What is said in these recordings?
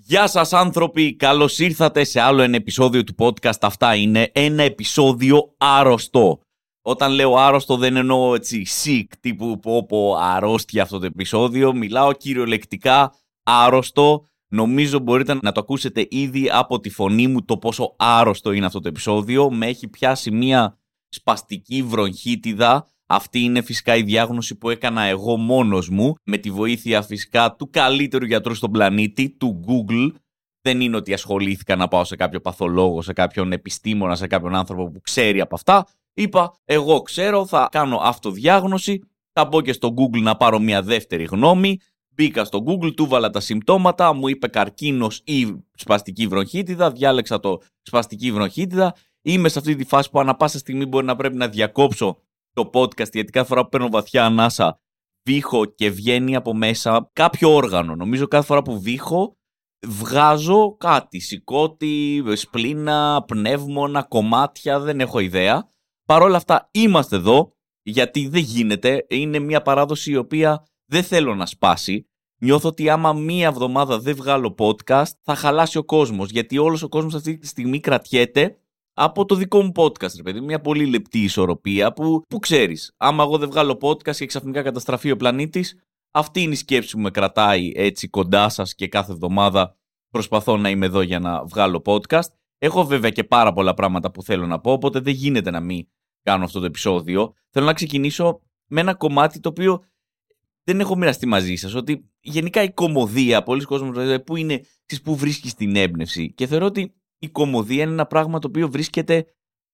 Γεια σας άνθρωποι, καλώς ήρθατε σε άλλο ένα επεισόδιο του podcast. Αυτά είναι ένα επεισόδιο άρρωστο. Όταν λέω άρρωστο δεν εννοώ έτσι sick τύπου πω πω αρρώστια αυτό το επεισόδιο. Μιλάω κυριολεκτικά άρρωστο. Νομίζω μπορείτε να το ακούσετε ήδη από τη φωνή μου το πόσο άρρωστο είναι αυτό το επεισόδιο. Με έχει πιάσει μια σπαστική βρονχίτιδα. Αυτή είναι φυσικά η διάγνωση που έκανα εγώ μόνος μου, με τη βοήθεια φυσικά του καλύτερου γιατρού στον πλανήτη, του Google. Δεν είναι ότι ασχολήθηκα να πάω σε κάποιο παθολόγο, σε κάποιον επιστήμονα, σε κάποιον άνθρωπο που ξέρει από αυτά. Είπα, εγώ ξέρω, θα κάνω αυτοδιάγνωση, θα μπω και στο Google να πάρω μια δεύτερη γνώμη. Μπήκα στο Google, του βάλα τα συμπτώματα, μου είπε καρκίνος ή σπαστική βροχίτιδα, διάλεξα το σπαστική βροχίτιδα. Είμαι σε αυτή τη φάση που ανα πάσα στιγμή μπορεί να πρέπει να διακόψω το podcast γιατί κάθε φορά που παίρνω βαθιά ανάσα βήχω και βγαίνει από μέσα κάποιο όργανο. Νομίζω κάθε φορά που βήχω βγάζω κάτι, σηκώτη, σπλήνα, πνεύμονα, κομμάτια, δεν έχω ιδέα. Παρ' όλα αυτά είμαστε εδώ γιατί δεν γίνεται. Είναι μια παράδοση η οποία δεν θέλω να σπάσει. Νιώθω ότι άμα μία εβδομάδα δεν βγάλω podcast θα χαλάσει ο κόσμος γιατί όλος ο κόσμος αυτή τη στιγμή κρατιέται από το δικό μου podcast, ρε παιδί. Μια πολύ λεπτή ισορροπία που, που ξέρεις. Άμα εγώ δεν βγάλω podcast και ξαφνικά καταστραφεί ο πλανήτης, αυτή είναι η σκέψη που με κρατάει έτσι κοντά σας και κάθε εβδομάδα προσπαθώ να είμαι εδώ για να βγάλω podcast. Έχω βέβαια και πάρα πολλά πράγματα που θέλω να πω, οπότε δεν γίνεται να μην κάνω αυτό το επεισόδιο. Θέλω να ξεκινήσω με ένα κομμάτι το οποίο δεν έχω μοιραστεί μαζί σας. Ότι γενικά η κομμωδία, πολλοί κόσμοι που είναι, που βρίσκεις την έμπνευση. Και θεωρώ ότι η κομμωδία είναι ένα πράγμα το οποίο βρίσκεται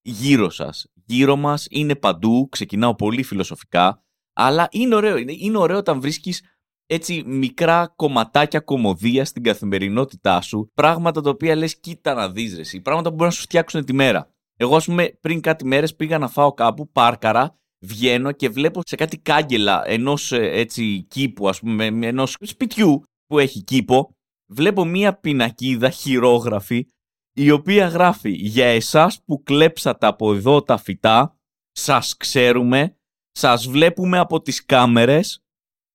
γύρω σας. Γύρω μας, είναι παντού, ξεκινάω πολύ φιλοσοφικά, αλλά είναι ωραίο. Είναι, είναι ωραίο όταν βρίσκεις έτσι μικρά κομματάκια κομμωδία στην καθημερινότητά σου, πράγματα τα οποία λες κοίτα να δεις ρε, πράγματα που μπορούν να σου φτιάξουν τη μέρα. Εγώ, ας πούμε, πριν κάτι μέρες πήγα να φάω κάπου, πάρκαρα, βγαίνω και βλέπω σε κάτι κάγκελα ενός ε, έτσι κήπου, ας πούμε, ενός σπιτιού που έχει κήπο, βλέπω μία πινακίδα χειρόγραφη η οποία γράφει «Για εσάς που κλέψατε από εδώ τα φυτά, σας ξέρουμε, σας βλέπουμε από τις κάμερες,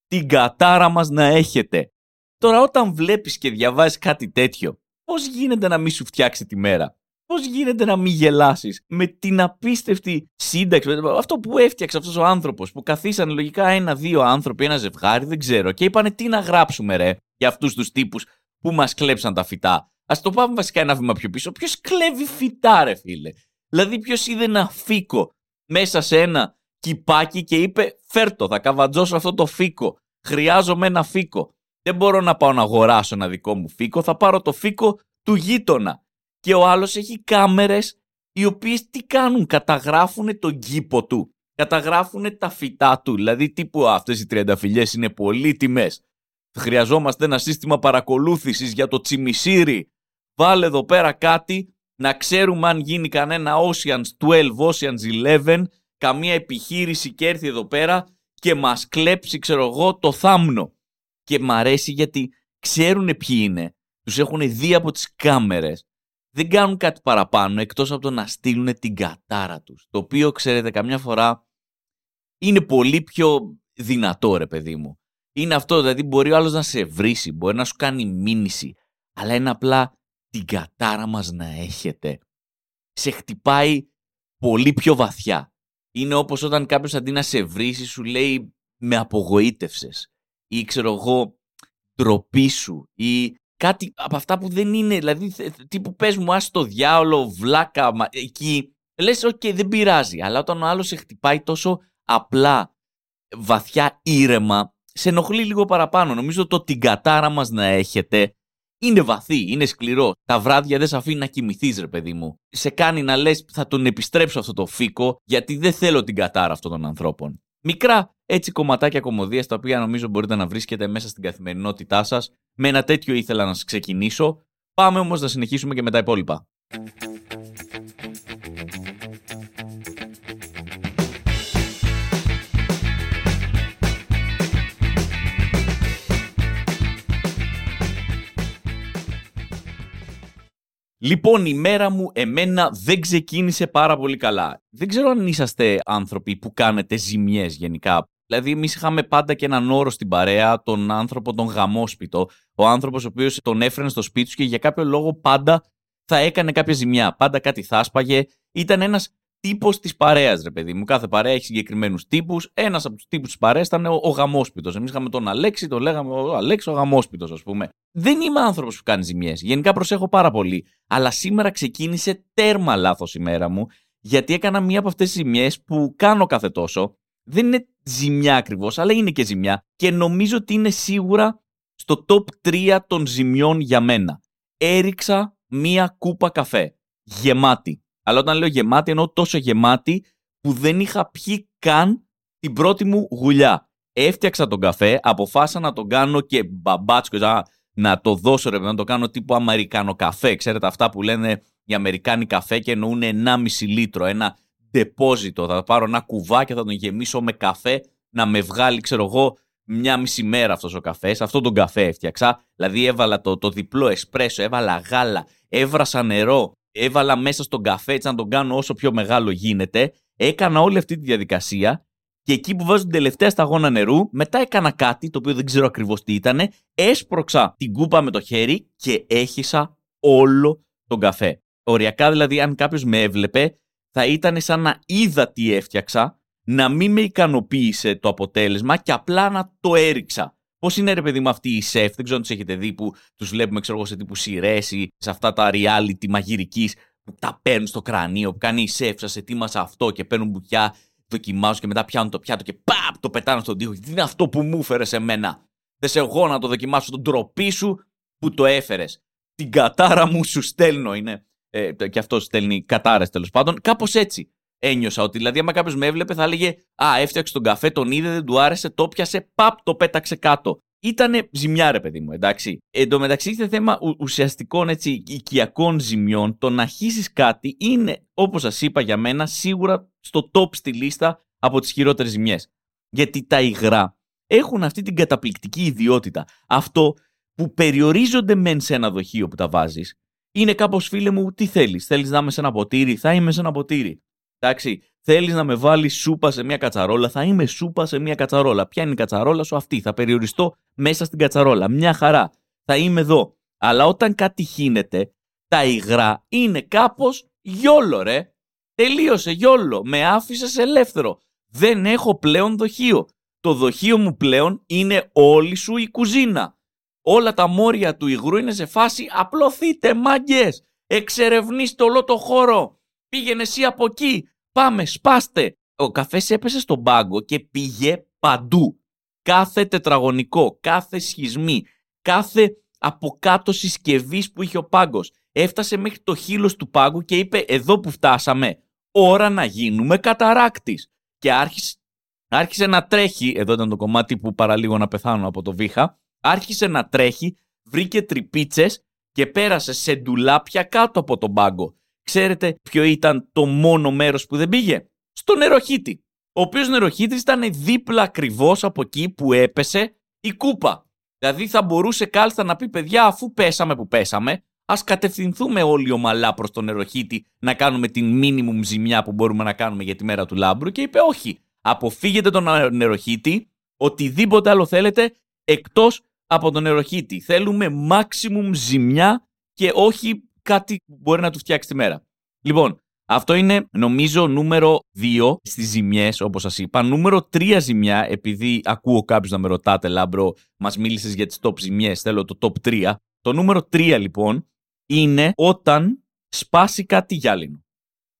την κατάρα μας να έχετε». Τώρα όταν βλέπεις και διαβάζεις κάτι τέτοιο, πώς γίνεται να μην σου φτιάξει τη μέρα; Πώς γίνεται να μην γελάσεις με την απίστευτη σύνταξη, αυτό που έφτιαξε αυτός ο άνθρωπος, που καθίσανε λογικά ένα-δύο άνθρωποι, ένα ζευγάρι, δεν ξέρω, και είπανε τι να γράψουμε ρε για αυτούς τους τύπους που μας κλέψαν τα φυτά. Α το πάμε βασικά ένα βήμα πιο πίσω. Ποιος κλέβει φυτά, ρε φίλε; Δηλαδή, ποιος είδε ένα φίκο μέσα σε ένα κυπάκι και είπε: Φέρτο, θα καβατζώσω αυτό το φίκο. Χρειάζομαι ένα φίκο. Δεν μπορώ να πάω να αγοράσω ένα δικό μου φίκο. Θα πάρω το φίκο του γείτονα. Και ο άλλος έχει κάμερες οι οποίες τι κάνουν, καταγράφουν τον κήπο του. Καταγράφουν τα φυτά του. Δηλαδή, τύπου αυτές οι τριανταφυλιέ είναι πολύ τιμές. Χρειαζόμαστε ένα σύστημα παρακολούθησης για το τσιμισίρι βάλε εδώ πέρα κάτι να ξέρουμε αν γίνει κανένα Oceans 12, Oceans 11, καμία επιχείρηση και έρθει εδώ πέρα και μας κλέψει, ξέρω εγώ, το θάμνο. Και μ' αρέσει γιατί ξέρουν ποιοι είναι, τους έχουν δει από τις κάμερες, δεν κάνουν κάτι παραπάνω εκτός από το να στείλουν την κατάρα τους. Το οποίο, ξέρετε, καμιά φορά είναι πολύ πιο δυνατό, ρε παιδί μου. Είναι αυτό, δηλαδή μπορεί ο άλλος να σε βρήσει, μπορεί να σου κάνει μήνυση, αλλά είναι απλά την κατάρα μας να έχετε. Σε χτυπάει πολύ πιο βαθιά. Είναι όπως όταν κάποιος αντί να σε βρίσει σου λέει με απογοήτευσες ή ξέρω εγώ ντροπή σου ή κάτι από αυτά που δεν είναι, δηλαδή τύπου πες μου άι στο διάολο, βλάκα, μα, εκεί λες οκ δεν πειράζει, αλλά όταν ο άλλος σε χτυπάει τόσο απλά, βαθιά, ήρεμα, σε ενοχλεί λίγο παραπάνω. Νομίζω το την κατάρα μας να έχετε είναι βαθύ, είναι σκληρό. Τα βράδια δεν σε αφήνει να κοιμηθείς, ρε παιδί μου. Σε κάνει να λες, θα τον επιστρέψω αυτό το φίκο, γιατί δεν θέλω την κατάρα αυτών των ανθρώπων. Μικρά έτσι κομματάκια κομμωδίας τα οποία νομίζω μπορείτε να βρίσκετε μέσα στην καθημερινότητά σας. Με ένα τέτοιο ήθελα να σας ξεκινήσω. Πάμε όμως να συνεχίσουμε και με τα υπόλοιπα. Λοιπόν, η μέρα μου εμένα δεν ξεκίνησε πάρα πολύ καλά. Δεν ξέρω αν είσαστε άνθρωποι που κάνετε ζημιές γενικά. Δηλαδή, εμείς είχαμε πάντα και έναν όρο στην παρέα, τον άνθρωπο τον γαμόσπιτο. Ο άνθρωπος ο οποίος τον έφερνε στο σπίτι του και για κάποιο λόγο πάντα θα έκανε κάποια ζημιά. Πάντα κάτι θα άσπαγε. Ήταν ένας τύπος της παρέας, ρε παιδί μου. Κάθε παρέα έχει συγκεκριμένους τύπους. Ένας από τους τύπους της παρέας ήταν ο, ο γαμόσπιτος. Εμείς είχαμε τον Αλέξη, τον λέγαμε ο Αλέξη ο γαμόσπιτος, ας πούμε. Δεν είμαι άνθρωπος που κάνει ζημιές. Γενικά προσέχω πάρα πολύ. Αλλά σήμερα ξεκίνησε τέρμα λάθος η μέρα μου, γιατί έκανα μία από αυτές τις ζημιές που κάνω κάθε τόσο. Δεν είναι ζημιά ακριβώς, αλλά είναι και ζημιά. Και νομίζω ότι είναι σίγουρα στο top 3 των ζημιών για μένα. Έριξα μία κούπα καφέ. Γεμάτη. Αλλά όταν λέω γεμάτη, εννοώ τόσο γεμάτη που δεν είχα πιει καν την πρώτη μου γουλιά. Έφτιαξα τον καφέ, αποφάσισα να τον κάνω και μπαμπάτσκο, να το δώσω ρε, να το κάνω τύπου Αμερικάνο καφέ. Ξέρετε αυτά που λένε οι Αμερικάνοι καφέ και εννοούν 1,5 λίτρο, ένα deposito. Θα πάρω ένα κουβά και θα τον γεμίσω με καφέ να με βγάλει, ξέρω εγώ, μια μισή μέρα αυτός ο καφές. Αυτό τον καφέ έφτιαξα. Δηλαδή έβαλα το, το διπλό εσπρέσο, έβαλα γάλα, έβρασα νερό, έβαλα μέσα στον καφέ έτσι να τον κάνω όσο πιο μεγάλο γίνεται. Έκανα όλη αυτή τη διαδικασία και εκεί που βάζω την τελευταία σταγόνα νερού, μετά έκανα κάτι το οποίο δεν ξέρω ακριβώς τι ήταν. Έσπρωξα την κούπα με το χέρι και έχισα όλο τον καφέ. Οριακά δηλαδή, αν κάποιος με έβλεπε, θα ήταν σαν να είδα τι έφτιαξα, να μην με ικανοποίησε το αποτέλεσμα και απλά να το έριξα. Πώς είναι ρε παιδί μου αυτοί οι σεφ, δεν ξέρω αν τους έχετε δει που τους βλέπουμε ξέρω, σε τύπου σειρέ ή σε αυτά τα reality μαγειρικής που τα παίρνουν στο κρανίο, που κάνει η σεφ, σας ετοίμασα αυτό και παίρνουν μπουτιά, δοκιμάζουν και μετά πιάνουν το πιάτο και παπ το πετάνε στον τοίχο. Τι είναι αυτό που μου έφερε σε μένα; Δεν σε εγώ να το δοκιμάσω τον τροπή σου που το έφερες. Την κατάρα μου σου στέλνω είναι. Ε, και αυτό στέλνει κατάρες τέλος πάντων. Κάπως έτσι ένιωσα. Ότι δηλαδή, άμα κάποιος με έβλεπε, θα έλεγε Α, έφτιαξε τον καφέ, τον είδε, δεν του άρεσε, το πιάσε, παπ, το πέταξε κάτω. Ήτανε ζημιά, ρε παιδί μου, εντάξει. Εν τω μεταξύ, είναι θέμα ουσιαστικών έτσι, οικιακών ζημιών. Το να χύσεις κάτι είναι, όπως σας είπα για μένα, σίγουρα στο top στη λίστα από τις χειρότερες ζημιές. Γιατί τα υγρά έχουν αυτή την καταπληκτική ιδιότητα. Αυτό που περιορίζονται μεν σε ένα δοχείο που τα βάζεις, είναι κάπως φίλε μου, τι θέλεις. Θέλεις να είμαι σε ένα ποτήρι, θα είμαι σε ένα ποτήρι. Εντάξει, θέλεις να με βάλεις σούπα σε μια κατσαρόλα, θα είμαι σούπα σε μια κατσαρόλα. Ποια είναι η κατσαρόλα σου; Αυτή, θα περιοριστώ μέσα στην κατσαρόλα. Μια χαρά. Θα είμαι εδώ. Αλλά όταν κάτι χύνεται, τα υγρά είναι κάπως γιόλο, ρε. Τελείωσε γιόλο. Με άφησε ελεύθερο. Δεν έχω πλέον δοχείο. Το δοχείο μου πλέον είναι όλη σου η κουζίνα. Όλα τα μόρια του υγρού είναι σε φάση απλωθείτε μάγκες. Εξερευνήστε όλο το χώρο. Πήγαινε εσύ από εκεί. Πάμε, σπάστε. Ο καφές έπεσε στον πάγκο και πήγε παντού. Κάθε τετραγωνικό, κάθε σχισμή, κάθε από κάτω συσκευής που είχε ο πάγκος. Έφτασε μέχρι το χείλος του πάγκου και είπε εδώ που φτάσαμε, ώρα να γίνουμε καταράκτης. Και άρχισε, άρχισε να τρέχει, εδώ ήταν το κομμάτι που παραλίγο να πεθάνω από το βήχα, άρχισε να τρέχει, βρήκε τρυπίτσες και πέρασε σε ντουλάπια κάτω από τον πάγκο. Ξέρετε ποιο ήταν το μόνο μέρος που δεν πήγε; Στο νεροχύτη. Ο οποίος νεροχύτης ήταν δίπλα ακριβώς από εκεί που έπεσε η κούπα. Δηλαδή θα μπορούσε κάλλιστα να πει παιδιά αφού πέσαμε που πέσαμε, ας κατευθυνθούμε όλοι ομαλά προς τον νεροχύτη να κάνουμε την minimum ζημιά που μπορούμε να κάνουμε για τη μέρα του λάμπρου και είπε όχι, αποφύγετε τον νεροχύτη, οτιδήποτε άλλο θέλετε εκτός από τον νεροχύτη. Θέλουμε maximum ζημιά και όχι κάτι που μπορεί να του φτιάξει τη μέρα. Λοιπόν, αυτό είναι νομίζω νούμερο 2 στις ζημιές, όπως σας είπα. Νούμερο 3 ζημιά, επειδή ακούω κάποιους να με ρωτάτε, Λάμπρο, μας μίλησες για τις top ζημιές, θέλω το top 3. Το νούμερο 3 λοιπόν είναι όταν σπάσει κάτι γυάλινο.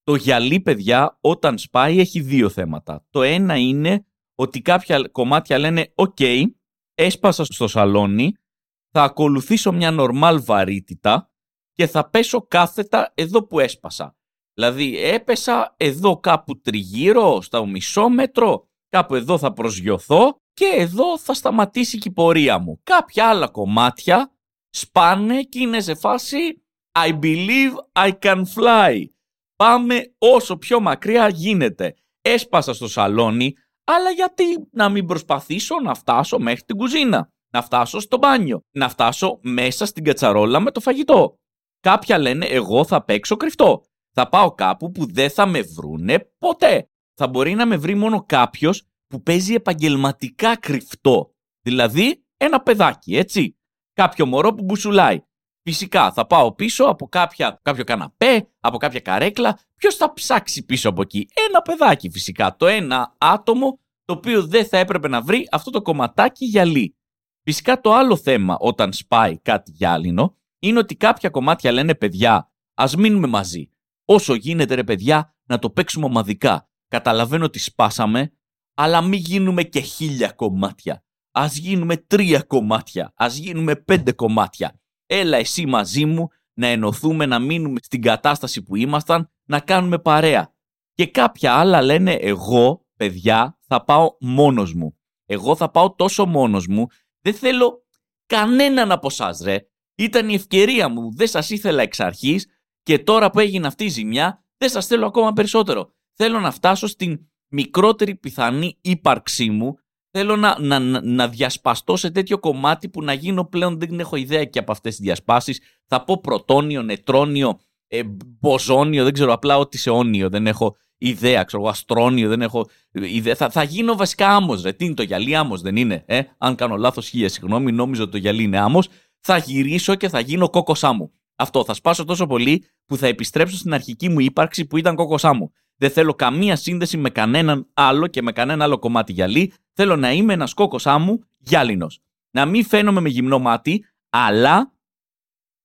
Το γυαλί, παιδιά, όταν σπάει έχει δύο θέματα. Το ένα είναι ότι κάποια κομμάτια λένε «ΟΚ, έσπασα στο σαλόνι, θα ακολουθήσω μια νορμάλ βαρύτητα και θα πέσω κάθετα εδώ που έσπασα. Δηλαδή έπεσα εδώ κάπου τριγύρω, στα μισό μέτρο, κάπου εδώ θα προσγειωθώ και εδώ θα σταματήσει και η πορεία μου. Κάποια άλλα κομμάτια σπάνε και είναι σε φάση I believe I can fly. Πάμε όσο πιο μακριά γίνεται. Έσπασα στο σαλόνι, αλλά γιατί να μην προσπαθήσω να φτάσω μέχρι την κουζίνα, να φτάσω στο μπάνιο, να φτάσω μέσα στην κατσαρόλα με το φαγητό. Κάποια λένε εγώ θα παίξω κρυφτό. Θα πάω κάπου που δεν θα με βρούνε ποτέ. Θα μπορεί να με βρει μόνο κάποιος που παίζει επαγγελματικά κρυφτό. Δηλαδή ένα παιδάκι, έτσι. Κάποιο μωρό που μπουσουλάει. Φυσικά θα πάω πίσω από κάποια, κάποιο καναπέ, από κάποια καρέκλα. Ποιος θα ψάξει πίσω από εκεί; Ένα παιδάκι φυσικά. Το ένα άτομο το οποίο δεν θα έπρεπε να βρει αυτό το κομματάκι γυαλί. Φυσικά το άλλο θέμα όταν σπάει κάτι γυάλινο είναι ότι κάποια κομμάτια λένε παιδιά, ας μείνουμε μαζί. Όσο γίνεται ρε παιδιά να το παίξουμε ομαδικά. Καταλαβαίνω ότι σπάσαμε, αλλά μην γίνουμε και χίλια κομμάτια. Α γίνουμε τρία κομμάτια. Α γίνουμε πέντε κομμάτια. Έλα εσύ μαζί μου να ενωθούμε, να μείνουμε στην κατάσταση που ήμασταν, να κάνουμε παρέα. Και κάποια άλλα λένε εγώ, παιδιά, θα πάω μόνος μου. Εγώ θα πάω τόσο μόνος μου, δεν θέλω κανέναν από εσάς, ρε. Ήταν η ευκαιρία μου, δεν σας ήθελα εξ αρχής και τώρα που έγινε αυτή η ζημιά, δεν σας θέλω ακόμα περισσότερο. Θέλω να φτάσω στην μικρότερη πιθανή ύπαρξή μου θέλω να, να, να διασπαστώ σε τέτοιο κομμάτι που να γίνω πλέον δεν έχω ιδέα και από αυτές τις διασπάσεις. Θα πω πρωτόνιο, νετρόνιο, ε, μποζόνιο, δεν ξέρω απλά ότι σε όνιο, δεν έχω ιδέα, ξέρω εγώ, αστρόνιο, δεν έχω ιδέα. Θα, θα γίνω βασικά άμμος, ρε. Τι είναι το γυαλί, άμμος δεν είναι, ε; Αν κάνω λάθος, χίλια συγγνώμη, νόμιζα ότι το γυαλί είναι άμμος. Θα γυρίσω και θα γίνω κόκοσά μου. Αυτό θα σπάσω τόσο πολύ που θα επιστρέψω στην αρχική μου ύπαρξη που ήταν κόκοσά μου. Δεν θέλω καμία σύνδεση με κανέναν άλλο και με κανένα άλλο κομμάτι γυαλί. Θέλω να είμαι ένας κόκο άμμου γυάλινος. Να μην φαίνομαι με γυμνό μάτι, αλλά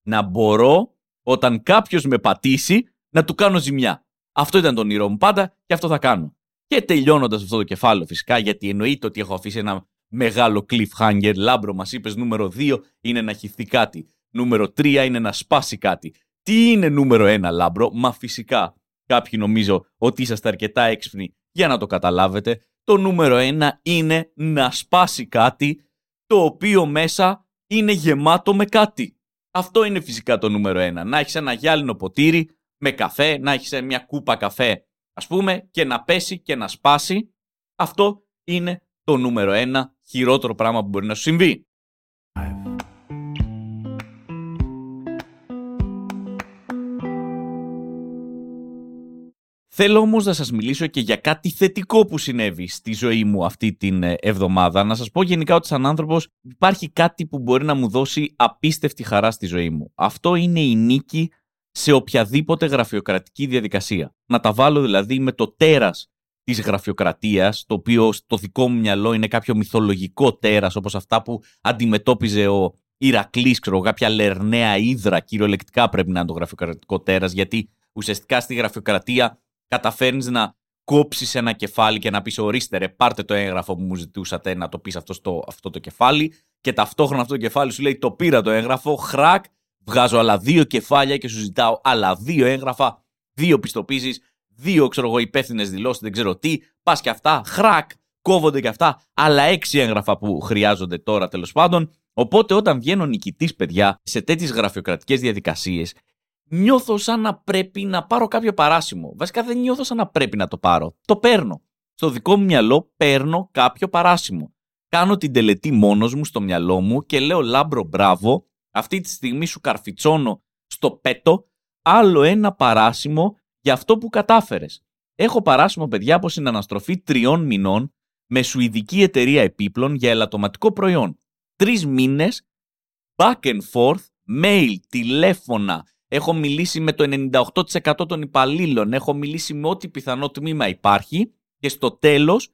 να μπορώ όταν κάποιος με πατήσει να του κάνω ζημιά. Αυτό ήταν το όνειρό μου πάντα και αυτό θα κάνω. Και τελειώνοντας αυτό το κεφάλαιο, φυσικά, γιατί εννοείται ότι έχω αφήσει ένα μεγάλο cliffhanger. Λάμπρο, μας είπες νούμερο 2 είναι να χυθεί κάτι. Νούμερο 3 είναι να σπάσει κάτι. Τι είναι νούμερο 1, Λάμπρο, μα φυσικά Κάποιοι νομίζω ότι είσαστε αρκετά έξυπνοι για να το καταλάβετε. Το νούμερο ένα είναι να σπάσει κάτι το οποίο μέσα είναι γεμάτο με κάτι. Αυτό είναι φυσικά το νούμερο ένα. Να έχεις ένα γυάλινο ποτήρι με καφέ, να έχεις μια κούπα καφέ ας πούμε και να πέσει και να σπάσει. Αυτό είναι το νούμερο ένα χειρότερο πράγμα που μπορεί να σου συμβεί. Θέλω όμως να σας μιλήσω και για κάτι θετικό που συνέβη στη ζωή μου αυτή την ε, εβδομάδα. Να σας πω γενικά ότι σαν άνθρωπος υπάρχει κάτι που μπορεί να μου δώσει απίστευτη χαρά στη ζωή μου. Αυτό είναι η νίκη σε οποιαδήποτε γραφειοκρατική διαδικασία. Να τα βάλω δηλαδή με το τέρας της γραφειοκρατίας, το οποίο στο δικό μου μυαλό είναι κάποιο μυθολογικό τέρας, όπως αυτά που αντιμετώπιζε ο Ηρακλής, ξέρω, κάποια λερναία ύδρα, κυριολεκτικά πρέπει να είναι το γραφειοκρατικό τέρας, γιατί ουσιαστικά στη γραφειοκρατία καταφέρνεις να κόψεις ένα κεφάλι και να πεις: Ορίστε, ρε, πάρτε το έγγραφο που μου ζητούσατε να το πεις αυτό, στο, αυτό το κεφάλι. Και ταυτόχρονα αυτό το κεφάλι σου λέει: Το πήρα το έγγραφο, χρακ, βγάζω άλλα δύο κεφάλια και σου ζητάω άλλα δύο έγγραφα, δύο πιστοποίησεις, δύο ξέρω εγώ υπεύθυνες δηλώσεις, δεν ξέρω τι. Πας και αυτά, χρακ, κόβονται και αυτά, άλλα έξι έγγραφα που χρειάζονται τώρα τέλος πάντων. Οπότε όταν βγαίνω νικητής, παιδιά, σε τέτοιες γραφειοκρατικές διαδικασίες, νιώθω σαν να πρέπει να πάρω κάποιο παράσημο. Βασικά δεν νιώθω σαν να πρέπει να το πάρω. Το παίρνω. Στο δικό μου μυαλό παίρνω κάποιο παράσημο. Κάνω την τελετή μόνος μου στο μυαλό μου και λέω λάμπρο μπράβο, αυτή τη στιγμή σου καρφιτσώνω στο πέτο άλλο ένα παράσημο για αυτό που κατάφερες. Έχω παράσημο παιδιά από συναναστροφή τριών μηνών με σουηδική εταιρεία επίπλων για ελαττωματικό προϊόν. Τρεις μήνες, back and forth, mail, τηλέφωνα, Έχω μιλήσει με το 98% των υπαλλήλων. Έχω μιλήσει με ό,τι πιθανό τμήμα υπάρχει και στο τέλος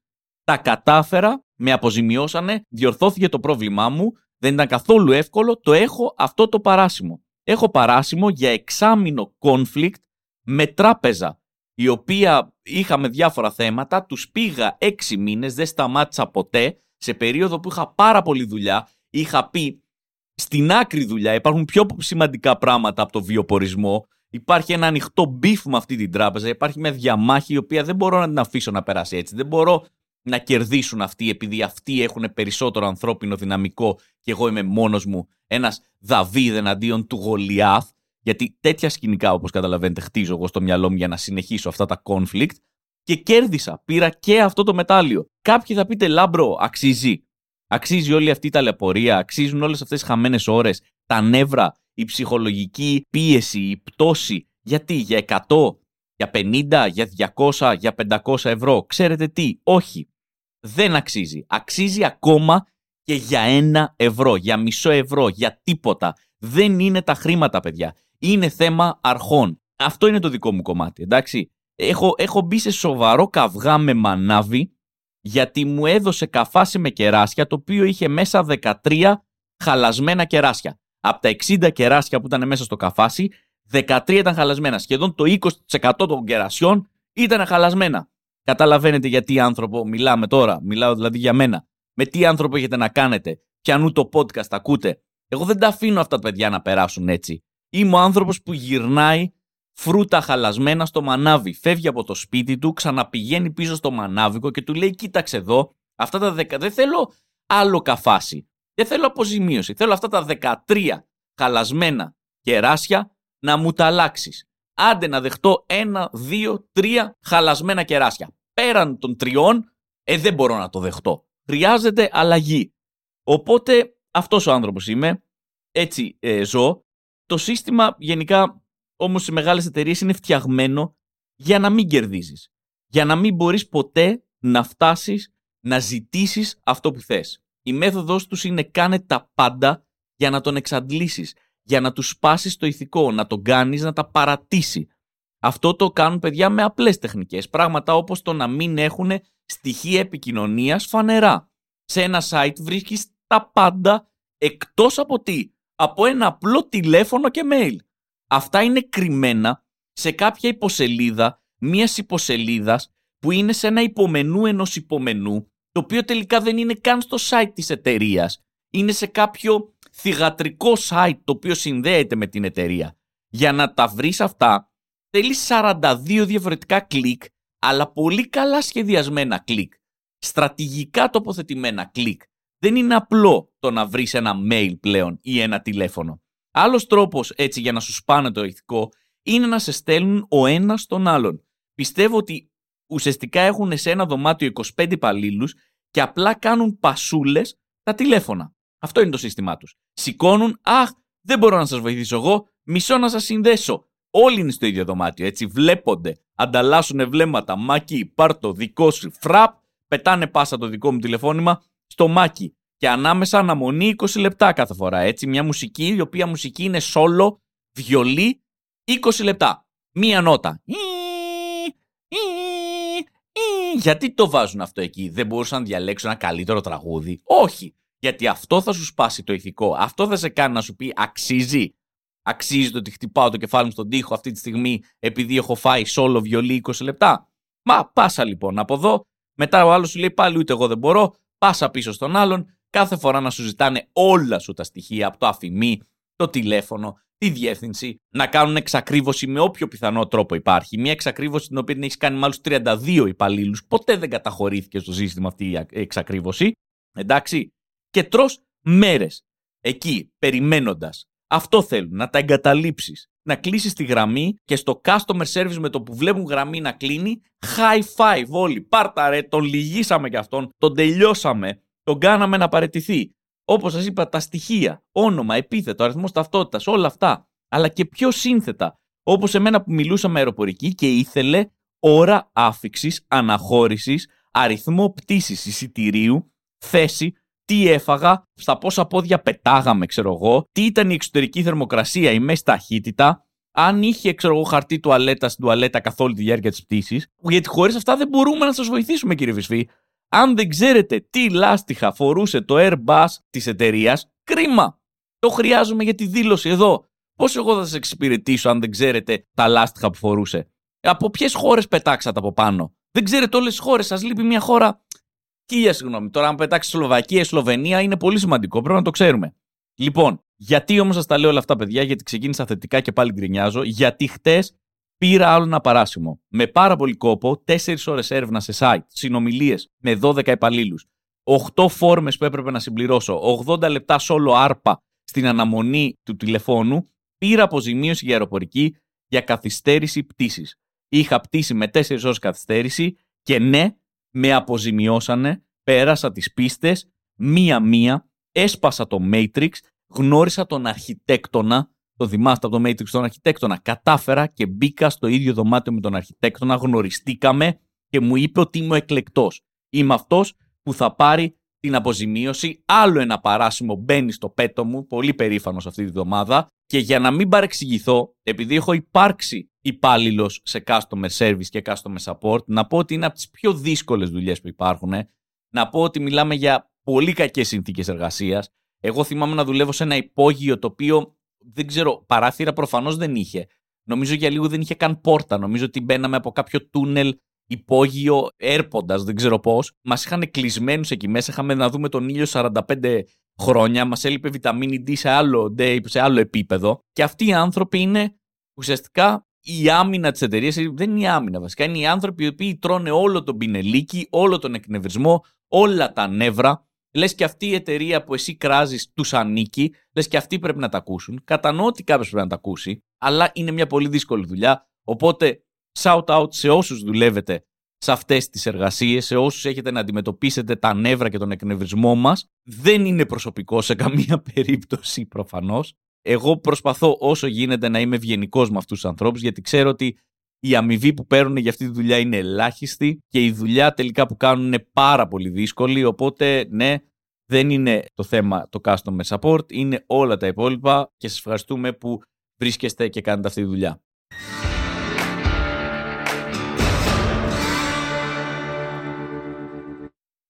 τα κατάφερα, με αποζημιώσανε, διορθώθηκε το πρόβλημά μου, δεν ήταν καθόλου εύκολο, το έχω αυτό το παράσημο. Έχω παράσημο για εξάμηνο conflict με τράπεζα, η οποία είχαμε διάφορα θέματα, τους πήγα έξι μήνες, δεν σταμάτησα ποτέ, σε περίοδο που είχα πάρα πολλή δουλειά, είχα πει στην άκρη δουλειά. Υπάρχουν πιο σημαντικά πράγματα από το βιοπορισμό. Υπάρχει ένα ανοιχτό beef με αυτή την τράπεζα. Υπάρχει μια διαμάχη η οποία δεν μπορώ να την αφήσω να περάσει έτσι. Δεν μπορώ να κερδίσουν αυτοί επειδή αυτοί έχουν περισσότερο ανθρώπινο δυναμικό και εγώ είμαι μόνος μου ένας Δαβίδ εναντίον του Γολιάθ. Γιατί τέτοια σκηνικά όπως καταλαβαίνετε χτίζω εγώ στο μυαλό μου για να συνεχίσω αυτά τα conflict και κέρδισα. Πήρα και αυτό το μετάλλιο. Κάποιοι θα πείτε λάμπρο, αξίζει. Αξίζει όλη αυτή η ταλαιπωρία, αξίζουν όλες αυτές τις χαμένες ώρες, τα νεύρα, η ψυχολογική πίεση, η πτώση. Γιατί, για 100, για 50, για 200, για 500 ευρώ. Ξέρετε τι, όχι. Δεν αξίζει. Αξίζει ακόμα και για ένα ευρώ, για μισό ευρώ, για τίποτα. Δεν είναι τα χρήματα, παιδιά. Είναι θέμα αρχών. Αυτό είναι το δικό μου κομμάτι, εντάξει. Έχω, έχω μπει σε σοβαρό καυγά με μανάβι γιατί μου έδωσε καφάσι με κεράσια το οποίο είχε μέσα 13 χαλασμένα κεράσια. Από τα 60 κεράσια που ήταν μέσα στο καφάσι, 13 ήταν χαλασμένα. Σχεδόν το 20% των κερασιών ήταν χαλασμένα. Καταλαβαίνετε γιατί άνθρωπο μιλάμε τώρα, μιλάω δηλαδή για μένα. Με τι άνθρωπο έχετε να κάνετε, πιανού το podcast ακούτε; Εγώ δεν τα αφήνω αυτά τα παιδιά να περάσουν έτσι. Είμαι ο άνθρωπος που γυρνάει φρούτα χαλασμένα στο μανάβι. Φεύγει από το σπίτι του, ξαναπηγαίνει πίσω στο μανάβικο και του λέει: Κοίταξε εδώ, αυτά τα δεκα... δεν θέλω άλλο καφάσι. Δεν θέλω αποζημίωση. Θέλω αυτά τα 13 χαλασμένα κεράσια να μου τα αλλάξεις. Άντε να δεχτώ ένα, δύο, τρία χαλασμένα κεράσια. Πέραν των τριών, ε, δεν μπορώ να το δεχτώ. Χρειάζεται αλλαγή. Οπότε αυτός ο άνθρωπος είμαι, έτσι ε, ζω. Το σύστημα γενικά όμως σε μεγάλες εταιρείες είναι φτιαγμένο για να μην κερδίζεις. Για να μην μπορείς ποτέ να φτάσεις να ζητήσεις αυτό που θες. Η μέθοδος τους είναι κάνε τα πάντα για να τον εξαντλήσεις, για να τους σπάσεις το ηθικό, να τον κάνεις να τα παρατήσει. Αυτό το κάνουν παιδιά με απλές τεχνικές, πράγματα όπως το να μην έχουν στοιχεία επικοινωνίας φανερά. Σε ένα site βρίσκεις τα πάντα εκτός από τι, από ένα απλό τηλέφωνο και mail. Αυτά είναι κρυμμένα σε κάποια υποσελίδα μιας υποσελίδας που είναι σε ένα υπομενού ενός υπομενού, το οποίο τελικά δεν είναι καν στο site της εταιρείας. Είναι σε κάποιο θυγατρικό site το οποίο συνδέεται με την εταιρεία. Για να τα βρεις αυτά, θέλεις 42 διαφορετικά κλικ, αλλά πολύ καλά σχεδιασμένα κλικ. Στρατηγικά τοποθετημένα κλικ. Δεν είναι απλό το να βρεις ένα mail πλέον ή ένα τηλέφωνο. Άλλος τρόπος έτσι για να σου σπάνε το ηθικό είναι να σε στέλνουν ο ένας τον άλλον. Πιστεύω ότι ουσιαστικά έχουν σε ένα δωμάτιο 25 υπαλλήλους και απλά κάνουν πασούλες τα τηλέφωνα. Αυτό είναι το σύστημά τους. Σηκώνουν, αχ, δεν μπορώ να σας βοηθήσω εγώ, μισό να σας συνδέσω. Όλοι είναι στο ίδιο δωμάτιο, έτσι, βλέπονται, ανταλλάσσουν βλέμματα, μάκι, πάρτο, δικό σου, φραπ, πετάνε πάσα το δικό μου τηλεφώνημα στο μάκι και ανάμεσα αναμονή 20 λεπτά κάθε φορά. Έτσι, μια μουσική, η οποία μουσική είναι solo, βιολί, 20 λεπτά. Μία νότα. Γιατί το βάζουν αυτό εκεί, δεν μπορούσαν να διαλέξουν ένα καλύτερο τραγούδι; Όχι, γιατί αυτό θα σου σπάσει το ηθικό. Αυτό θα σε κάνει να σου πει αξίζει. Αξίζει το ότι χτυπάω το κεφάλι μου στον τοίχο αυτή τη στιγμή επειδή έχω φάει solo βιολί 20 λεπτά. Μα πάσα λοιπόν από εδώ. Μετά ο άλλος σου λέει πάλι ούτε εγώ δεν μπορώ. Πάσα πίσω στον άλλον κάθε φορά να σου ζητάνε όλα σου τα στοιχεία από το αφημί, το τηλέφωνο, τη διεύθυνση, να κάνουν εξακρίβωση με όποιο πιθανό τρόπο υπάρχει. Μια εξακρίβωση την οποία την έχεις κάνει με άλλου 32 υπαλλήλους. Ποτέ δεν καταχωρήθηκε στο σύστημα αυτή η εξακρίβωση. Εντάξει. Και τρώ μέρες εκεί, περιμένοντας. Αυτό θέλουν, να τα εγκαταλείψεις. Να κλείσεις τη γραμμή και στο customer service με το που βλέπουν γραμμή να κλείνει, high five όλοι. Πάρτα ρε, τον λυγίσαμε κι αυτόν, τον τελειώσαμε τον κάναμε να παρετηθεί. Όπως σας είπα, τα στοιχεία, όνομα, επίθετο, αριθμός ταυτότητας, όλα αυτά. Αλλά και πιο σύνθετα. Όπως εμένα που μιλούσα με αεροπορική και ήθελε ώρα άφηξης, αναχώρησης, αριθμό πτήσης εισιτηρίου, θέση, τι έφαγα, στα πόσα πόδια πετάγαμε, ξέρω εγώ, τι ήταν η εξωτερική θερμοκρασία, η μέση ταχύτητα, αν είχε, ξέρω εγώ, χαρτί τουαλέτας στην τουαλέτα καθ' όλη τη διάρκεια της πτήσης. Γιατί χωρίς αυτά δεν μπορούμε να σας βοηθήσουμε, κύριε Βυσφή. Αν δεν ξέρετε τι λάστιχα φορούσε το Airbus της εταιρείας, κρίμα. Το χρειάζομαι για τη δήλωση εδώ. Πώς εγώ θα σας εξυπηρετήσω αν δεν ξέρετε τα λάστιχα που φορούσε; Από ποιες χώρες πετάξατε από πάνω; Δεν ξέρετε όλες τις χώρες, σας λείπει μια χώρα. Κίλια συγγνώμη. Τώρα αν πετάξει Σλοβακία, Σλοβενία είναι πολύ σημαντικό, πρέπει να το ξέρουμε. Λοιπόν, γιατί όμως σας τα λέω όλα αυτά, παιδιά, γιατί ξεκίνησα θετικά και πάλι γκρινιάζω, γιατί χτες Πήρα άλλο ένα παράσημο. Με πάρα πολύ κόπο, 4 ώρες έρευνα σε site, συνομιλίες με 12 υπαλλήλους, 8 φόρμες που έπρεπε να συμπληρώσω, 80 λεπτά solo άρπα στην αναμονή του τηλεφώνου, πήρα αποζημίωση για αεροπορική για καθυστέρηση πτήσης. Είχα πτήσει με 4 ώρες καθυστέρηση και ναι, με αποζημιώσανε, πέρασα τις πίστες, μία-μία, έσπασα το Matrix, γνώρισα τον αρχιτέκτονα το θυμάστε από το Matrix τον αρχιτέκτονα. Κατάφερα και μπήκα στο ίδιο δωμάτιο με τον αρχιτέκτονα, γνωριστήκαμε και μου είπε ότι είμαι ο εκλεκτός. Είμαι αυτός που θα πάρει την αποζημίωση. Άλλο ένα παράσημο μπαίνει στο πέτο μου, πολύ περήφανος αυτή τη εβδομάδα. Και για να μην παρεξηγηθώ, επειδή έχω υπάρξει υπάλληλος σε customer service και customer support, να πω ότι είναι από τις πιο δύσκολες δουλειές που υπάρχουν. Να πω ότι μιλάμε για πολύ κακές συνθήκες εργασίας. Εγώ θυμάμαι να δουλεύω σε ένα υπόγειο το οποίο δεν ξέρω, παράθυρα προφανώς δεν είχε. Νομίζω για λίγο δεν είχε καν πόρτα. Νομίζω ότι μπαίναμε από κάποιο τούνελ υπόγειο έρποντας, δεν ξέρω πώς. Μας είχαν κλεισμένους εκεί μέσα. Είχαμε να δούμε τον ήλιο 45 χρόνια. Μας έλειπε βιταμίνη D σε άλλο, σε άλλο επίπεδο. Και αυτοί οι άνθρωποι είναι ουσιαστικά η άμυνα της εταιρείας. Δεν είναι η άμυνα βασικά. Είναι οι άνθρωποι οι οποίοι τρώνε όλο τον πινελίκι, όλο τον εκνευρισμό, όλα τα νεύρα. Λες και αυτή η εταιρεία που εσύ κράζεις τους ανήκει, λες και αυτοί πρέπει να τα ακούσουν. Κατανοώ ότι κάποιος πρέπει να τα ακούσει, αλλά είναι μια πολύ δύσκολη δουλειά. Οπότε shout out σε όσους δουλεύετε σε αυτές τις εργασίες, σε όσους έχετε να αντιμετωπίσετε τα νεύρα και τον εκνευρισμό μας. Δεν είναι προσωπικό σε καμία περίπτωση προφανώς. Εγώ προσπαθώ όσο γίνεται να είμαι ευγενικός με αυτούς τους ανθρώπους γιατί ξέρω ότι η αμοιβή που παίρνουν για αυτή τη δουλειά είναι ελάχιστη και η δουλειά τελικά που κάνουν είναι πάρα πολύ δύσκολη. Οπότε, ναι, δεν είναι το θέμα το customer support, είναι όλα τα υπόλοιπα και σας ευχαριστούμε που βρίσκεστε και κάνετε αυτή τη δουλειά.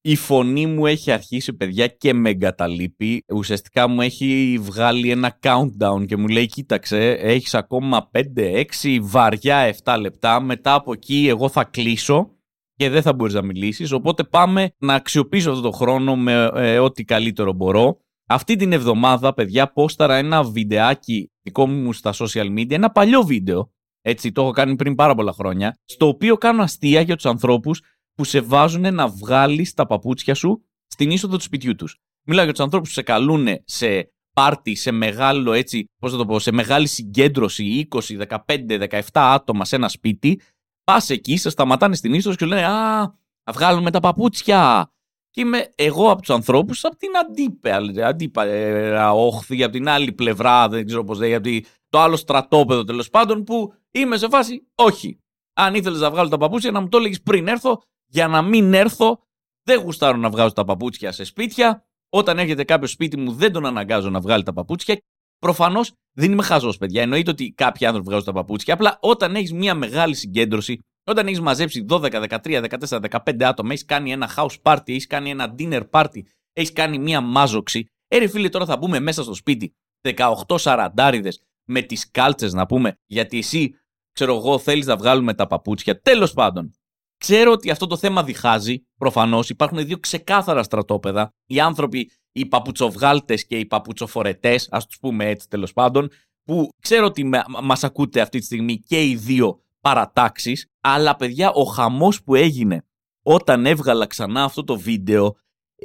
Η φωνή μου έχει αρχίσει, παιδιά, και με εγκαταλείπει. Ουσιαστικά μου έχει βγάλει ένα countdown και μου λέει, κοίταξε, έχεις ακόμα 5, 6, βαριά 7 λεπτά. Μετά από εκεί εγώ θα κλείσω και δεν θα μπορείς να μιλήσεις. Οπότε πάμε να αξιοποιήσω αυτό το χρόνο με ε, ό,τι καλύτερο μπορώ. Αυτή την εβδομάδα, παιδιά, πόσταρα ένα βιντεάκι δικό μου στα social media, ένα παλιό βίντεο, έτσι, το έχω κάνει πριν πάρα πολλά χρόνια, στο οποίο κάνω αστεία για τους ανθρώπους που σε βάζουν να βγάλεις τα παπούτσια σου στην είσοδο του σπιτιού τους. Μιλάω για τους ανθρώπους που σε καλούν σε πάρτι, σε μεγάλο έτσι, πώς θα το πω, σε μεγάλη συγκέντρωση 20, 15, 17 άτομα σε ένα σπίτι. Πας εκεί, σε σταματάνε στην είσοδο και λένε Α, θα βγάλουμε τα παπούτσια. Και είμαι εγώ από τους ανθρώπους από την αντίπαλη, αντίπαλα όχθη, από την άλλη πλευρά, δεν ξέρω πώς λέει, από το άλλο στρατόπεδο τέλος πάντων, που είμαι σε φάση όχι. Αν ήθελες να βγάλω τα παπούτσια, να μου το έλεγες πριν έρθω για να μην έρθω. Δεν γουστάρω να βγάζω τα παπούτσια σε σπίτια. Όταν έρχεται κάποιος σπίτι μου, δεν τον αναγκάζω να βγάλει τα παπούτσια. Προφανώς δεν είμαι χαζός, παιδιά. Εννοείται ότι κάποιοι άνθρωποι βγάζουν τα παπούτσια. Απλά όταν έχεις μια μεγάλη συγκέντρωση, όταν έχεις μαζέψει 12, 13, 14, 15 άτομα, έχεις κάνει ένα house party, έχεις κάνει ένα dinner party, έχεις κάνει μια μάζοξη. Έρε φίλε, τώρα θα μπούμε μέσα στο σπίτι 18 σαραντάριδες με τις κάλτσες να πούμε, γιατί εσύ, ξέρω εγώ, θέλεις να βγάλουμε τα παπούτσια. Τέλος πάντων, Ξέρω ότι αυτό το θέμα διχάζει, προφανώς. Υπάρχουν δύο ξεκάθαρα στρατόπεδα. Οι άνθρωποι, οι παπουτσοβγάλτες και οι παπουτσοφορετές, ας τους πούμε έτσι τέλος πάντων, που ξέρω ότι μας ακούτε αυτή τη στιγμή και οι δύο παρατάξεις. Αλλά παιδιά, ο χαμός που έγινε όταν έβγαλα ξανά αυτό το βίντεο,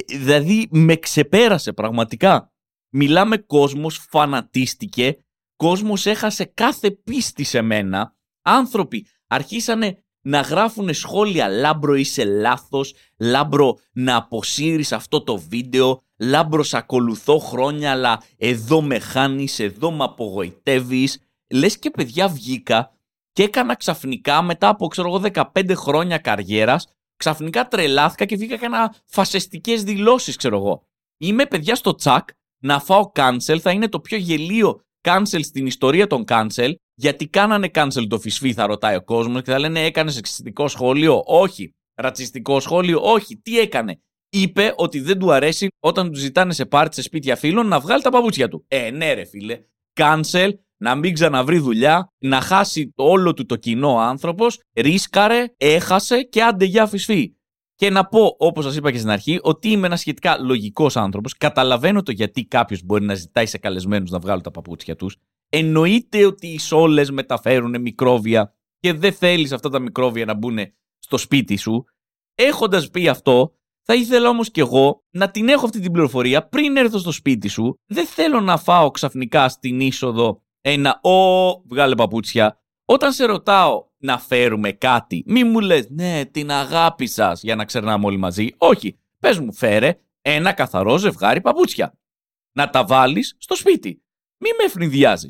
δηλαδή με ξεπέρασε πραγματικά. Μιλάμε κόσμος φανατίστηκε, κόσμος έχασε κάθε πίστη σε μένα, άνθρωποι αρχίσανε να γράφουν σχόλια «Λάμπρο είσαι λάθος», «Λάμπρο να αποσύρεις αυτό το βίντεο», «Λάμπρο σε ακολουθώ χρόνια αλλά εδώ με χάνεις, εδώ με απογοητεύεις». Λες και παιδιά βγήκα και έκανα ξαφνικά μετά από ξέρω εγώ 15 χρόνια καριέρας ξαφνικά τρελάθηκα και βγήκα έκανα φασιστικές δηλώσεις ξέρω εγώ. Είμαι παιδιά στο τσακ να φάω cancel, θα είναι το πιο γελίο cancel στην ιστορία των cancel γιατί κάνανε cancel το φυσφί, θα ρωτάει ο κόσμος και θα λένε έκανες σεξιστικό σχόλιο; Όχι. Ρατσιστικό σχόλιο; Όχι. Τι έκανε; Είπε ότι δεν του αρέσει όταν του ζητάνε σε πάρτι σε σπίτια φίλων να βγάλει τα παπούτσια του. Ε, ναι, ρε φίλε. Cancel, να μην ξαναβρει δουλειά, να χάσει όλο του το κοινό άνθρωπος, ρίσκαρε, έχασε και άντε για φυσφί. Και να πω, όπως σας είπα και στην αρχή, ότι είμαι ένας σχετικά λογικός άνθρωπος. Καταλαβαίνω το γιατί κάποιος μπορεί να ζητάει σε καλεσμένους να βγάλουν τα παπούτσια τους. Εννοείται ότι οι σόλες μεταφέρουν μικρόβια και δεν θέλεις αυτά τα μικρόβια να μπουν στο σπίτι σου. Έχοντας πει αυτό, θα ήθελα όμως κι εγώ να την έχω αυτή την πληροφορία πριν έρθω στο σπίτι σου. Δεν θέλω να φάω ξαφνικά στην είσοδο ένα «Ω, βγάλε παπούτσια». Όταν σε ρωτάω να φέρουμε κάτι, μη μου λες «Ναι, την αγάπη σας» για να ξερνάμε όλοι μαζί. Όχι, πες μου φέρε ένα καθαρό ζευγάρι παπούτσια. Να τα βάλεις στο σπίτι. Μη με ευνηδιάζει.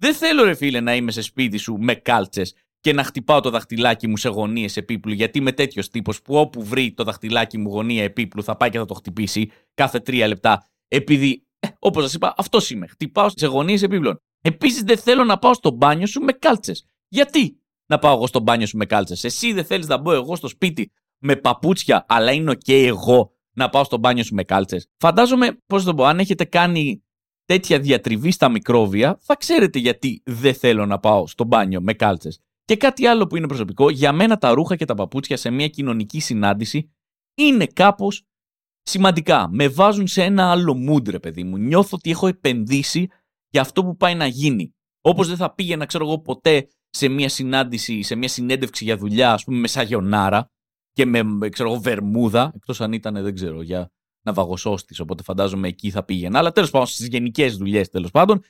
Δεν θέλω, ρε φίλε, να είμαι σε σπίτι σου με κάλτσες και να χτυπάω το δαχτυλάκι μου σε γωνίες επίπλου, γιατί είμαι τέτοιος τύπος που όπου βρει το δαχτυλάκι μου γωνία επίπλου θα πάει και θα το χτυπήσει κάθε τρία λεπτά, επειδή, ε, όπως σας είπα, αυτός είμαι. Χτυπάω σε γωνίες επίπλων. Επίσης, δεν θέλω να πάω στο μπάνιο σου με κάλτσες. Γιατί να πάω εγώ στο μπάνιο σου με κάλτσες; Εσύ δεν θέλεις να μπω εγώ στο σπίτι με παπούτσια, αλλά είναι οκ εγώ να πάω στο μπάνιο σου με κάλτσες; Φαντάζομαι, πώς το πω, αν έχετε κάνει τέτοια διατριβή στα μικρόβια, θα ξέρετε γιατί δεν θέλω να πάω στο μπάνιο με κάλτσες. Και κάτι άλλο που είναι προσωπικό, για μένα τα ρούχα και τα παπούτσια σε μια κοινωνική συνάντηση είναι κάπως σημαντικά. Με βάζουν σε ένα άλλο mood, ρε παιδί μου. Νιώθω ότι έχω επενδύσει για αυτό που πάει να γίνει. Όπως δεν θα πήγαινα, ξέρω εγώ, ποτέ σε μια συνάντηση, σε μια συνέντευξη για δουλειά, ας πούμε, με σαγιονάρα και με, ξέρω εγώ, βερμούδα, εκτός αν ήταν, δεν ξέρω, για ναυαγοσώστη. Οπότε φαντάζομαι εκεί θα πήγαινα. Αλλά τέλος πάντων, στις γενικές δουλειές, τέλος πάντων,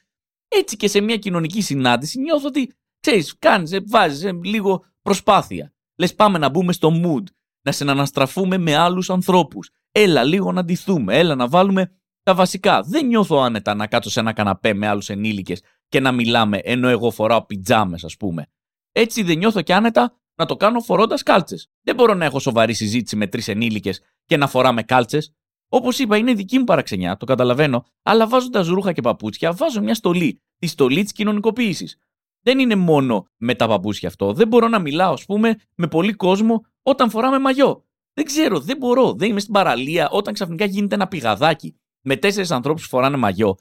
έτσι και σε μια κοινωνική συνάντηση νιώθω ότι ξέρεις, κάνεις, ε, βάζεις ε, λίγο προσπάθεια. Λες, πάμε να μπούμε στο mood, να συναναστραφούμε με άλλους ανθρώπους. Έλα λίγο να ντυθούμε, έλα να βάλουμε τα βασικά. Δεν νιώθω άνετα να κάτσω σε ένα καναπέ με άλλους ενήλικες και να μιλάμε ενώ εγώ φοράω πιτζάμες, ας πούμε. Έτσι δεν νιώθω και άνετα να το κάνω φορώντας κάλτσες. Δεν μπορώ να έχω σοβαρή συζήτηση με τρεις ενήλικες και να φοράμε κάλτσες. Όπως είπα, είναι δική μου παραξενιά, το καταλαβαίνω, αλλά βάζοντας ρούχα και παπούτσια, βάζω μια στολή. Τη στολή της κοινωνικοποίησης. Δεν είναι μόνο με τα παπούτσια αυτό. Δεν μπορώ να μιλάω, ας πούμε, με πολύ κόσμο όταν φοράμε μαγιό. Δεν ξέρω, δεν μπορώ. Δεν είμαι στην παραλία όταν ξαφνικά γίνεται ένα πηγαδάκι με τέσσερις ανθρώπους που φοράνε μαγιό.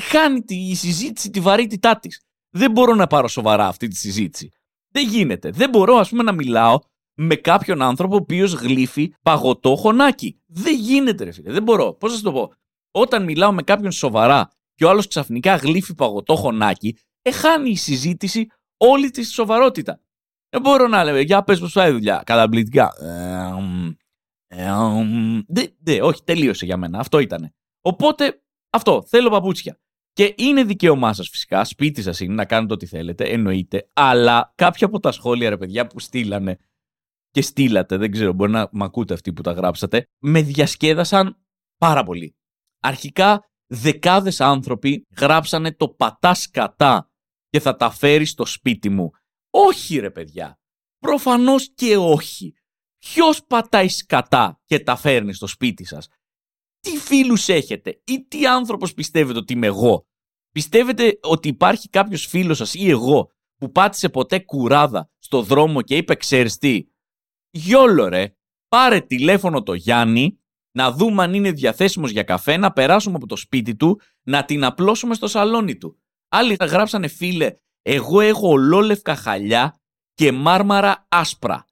Χάνει τη συζήτηση τη βαρύτητά της. Δεν μπορώ να πάρω σοβαρά αυτή τη συζήτηση. Δεν γίνεται. Δεν μπορώ, ας πούμε, να μιλάω με κάποιον άνθρωπο ο οποίος γλύφει παγωτό χωνάκι. Δεν γίνεται, ρε φίλε. Δεν μπορώ. Πώς θα το πω; Όταν μιλάω με κάποιον σοβαρά και ο άλλος ξαφνικά γλύφει παγωτό χωνάκι, εχάνει η συζήτηση όλη της σοβαρότητα. Δεν μπορώ να λέω, για πες πως πάει η δουλειά, καταπληκτικά. Δε, όχι, τελείωσε για μένα, αυτό ήτανε. Οπότε, αυτό, θέλω παπούτσια. Και είναι δικαίωμά σας φυσικά, σπίτι σας είναι να κάνετε ό,τι θέλετε, εννοείται. Αλλά κάποια από τα σχόλια, ρε παιδιά, που στείλανε και στείλατε, δεν ξέρω, μπορεί να μ' ακούτε αυτοί που τα γράψατε, με διασκέδασαν πάρα πολύ. Αρχικά, δεκάδες άνθρωποι γράψανε το πατάς κατά και θα τα φέρεις στο σπίτι μου. Όχι ρε παιδιά, προφανώς και όχι. Ποιος πατάει σκατά και τα φέρνει στο σπίτι σας; Τι φίλους έχετε ή τι άνθρωπος πιστεύετε ότι είμαι εγώ; Πιστεύετε ότι υπάρχει κάποιος φίλος σας ή εγώ που πάτησε ποτέ κουράδα στο δρόμο και είπε ξέρεις τι. Γιόλο ρε, πάρε τηλέφωνο το Γιάννη να δούμε αν είναι διαθέσιμος για καφέ, να περάσουμε από το σπίτι του, να την απλώσουμε στο σαλόνι του. Άλλοι θα γράψανε φίλε, εγώ έχω ολόλευκα χαλιά και μάρμαρα άσπρα.